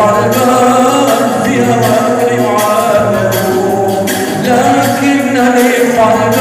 قلبا بها لكنني قلبا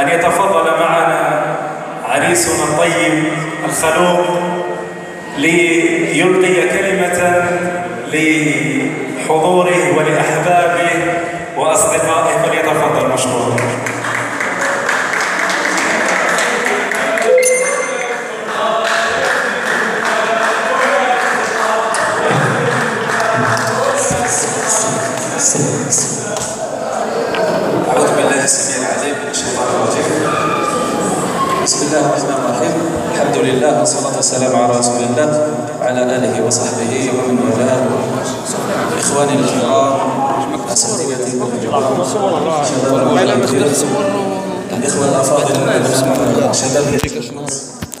أن يتفضل معنا عريسنا الطيب الخلوق ليلقي كلمة لحضوره ولأحبابه الله الرحمن الرحيم. الحمد لله والصلاة والسلام على رسول الله وعلى آله وصحبه ومن والاه. إخواني الكرام أساتذتي الكرام شباب المغرب الإخوة الأفاضل شباب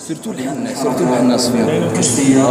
سيرتو عندنا سيرتو كشتية